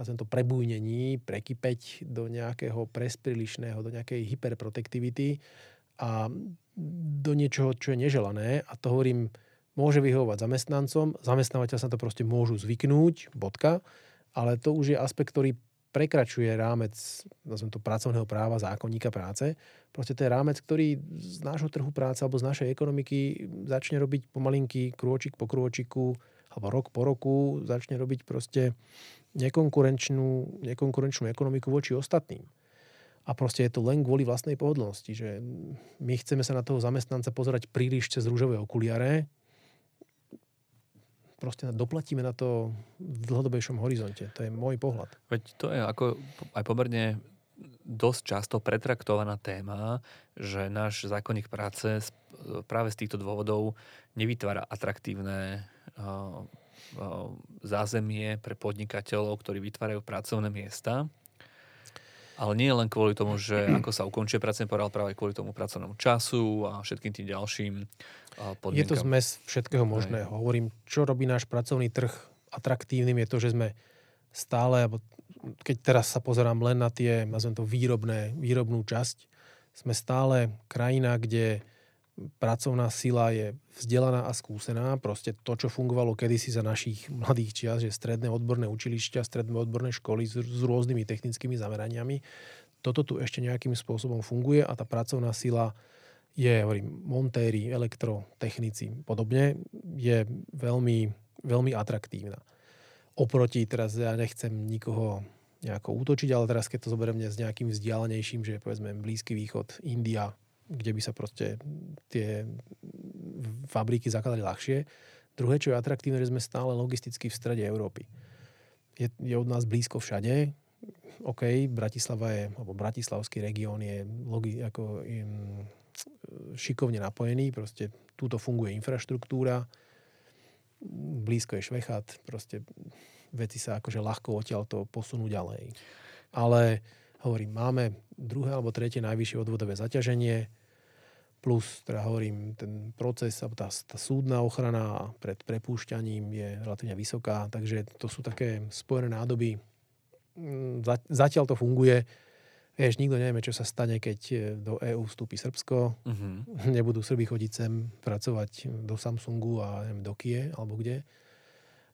na tento prebujnení prekypeť do nejakého presprílišného, do nejakej hyperprotektivity a do niečoho, čo je neželané. A to hovorím, môže vyhovovať zamestnancom, zamestnávateľ sa to proste môžu zvyknúť, bodka, ale to už je aspekt, ktorý prekračuje rámec nazvem to, pracovného práva, zákonníka práce. Proste to je rámec, ktorý z nášho trhu práce alebo z našej ekonomiky začne robiť pomalinky krôčik po krôčiku alebo rok po roku začne robiť proste nekonkurenčnú, nekonkurenčnú ekonomiku voči ostatným. A proste je to len kvôli vlastnej pohodlnosti, že my chceme sa na toho zamestnanca pozerať príliš cez rúžové okuliare, proste doplatíme na to v dlhodobejšom horizonte. To je môj pohľad. Veď to je ako aj pomerne dosť často pretraktovaná téma, že náš zákonník práce práve z týchto dôvodov nevytvára atraktívne zázemie pre podnikateľov, ktorí vytvárajú pracovné miesta. Ale nie len kvôli tomu, že ako sa ukončuje pracovný porál, práve kvôli tomu pracovnému času a všetkým tým ďalším podmienkam. Je to zmes všetkého možného. Aj. Hovorím, čo robí náš pracovný trh atraktívnym je to, že sme stále, keď teraz sa pozerám len na tie, nazvem to výrobné, výrobnú časť, sme stále krajina, kde pracovná sila je vzdelaná a skúsená. Proste to, čo fungovalo kedysi za našich mladých čias, že stredné odborné učilišťa, stredné odborné školy s, s rôznymi technickými zameraniami, toto tu ešte nejakým spôsobom funguje a tá pracovná sila je, hovorím, montéri, elektrotechnici, podobne, je veľmi, veľmi atraktívna. Oproti, teraz ja nechcem nikoho nejako útočiť, ale teraz keď to zoberiem s nejakým vzdialenejším, že povedzme Blízky východ, India, kde by sa proste tie fabriky zakladali ľahšie. Druhé, čo je atraktívne, že sme stále logisticky v strede Európy. Je, je od nás blízko všade. OK, Bratislava je, alebo Bratislavský región je logi, ako, je, šikovne napojený, proste túto funguje infraštruktúra, blízko je Švechat, proste veci sa akože ľahko odtiaľ to posunú ďalej. Ale hovorím, máme druhé alebo tretie najvyššie odvodové zaťaženie, plus, teda hovorím, ten proces, tá, tá súdna ochrana pred prepúšťaním je relatívne vysoká, takže to sú také spojené nádoby, mm, zatiaľ to funguje. Vieš, nikto nevie, čo sa stane, keď e, do EÚ vstúpi Srbsko. Uh-huh. Nebudú Srby chodiť sem pracovať do Samsungu a neviem, do Kie alebo kde.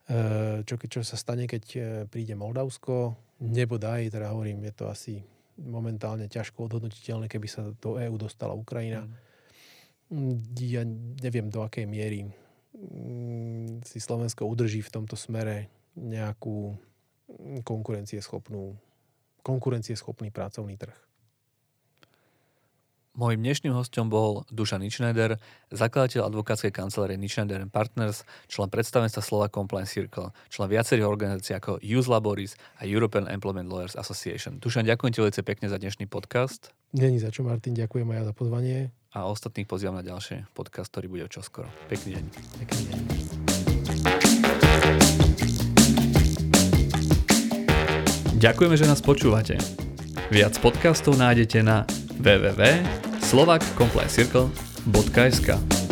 E, čo, čo sa stane, keď e, príde Moldavsko. Nebodaj, teda hovorím, je to asi momentálne ťažko odhodnotiteľné, keby sa do EÚ dostala Ukrajina. Uh-huh. Ja neviem, do akej miery mm, si Slovensko udrží v tomto smere nejakú konkurencieschopnú konkurencieschopný pracovný trh. Mojím dnešným hostom bol Dušan Ničneder, zakladateľ advokátskej kancelárie Ničneder Partners, člen predstavenstva Slova Compliance Circle, člen viacerých organizácií ako Use Laboris a European Employment Lawyers Association. Dušan, ďakujem ti veľmi pekne za dnešný podcast. Není za čo, Martin, ďakujem aj za pozvanie. A ostatných pozývam na ďalší podcast, ktorý bude čoskoro. Pekný deň. Pekný deň. Ďakujeme, že nás počúvate. Viac podcastov nájdete na www.slovakcompliancecircle.sk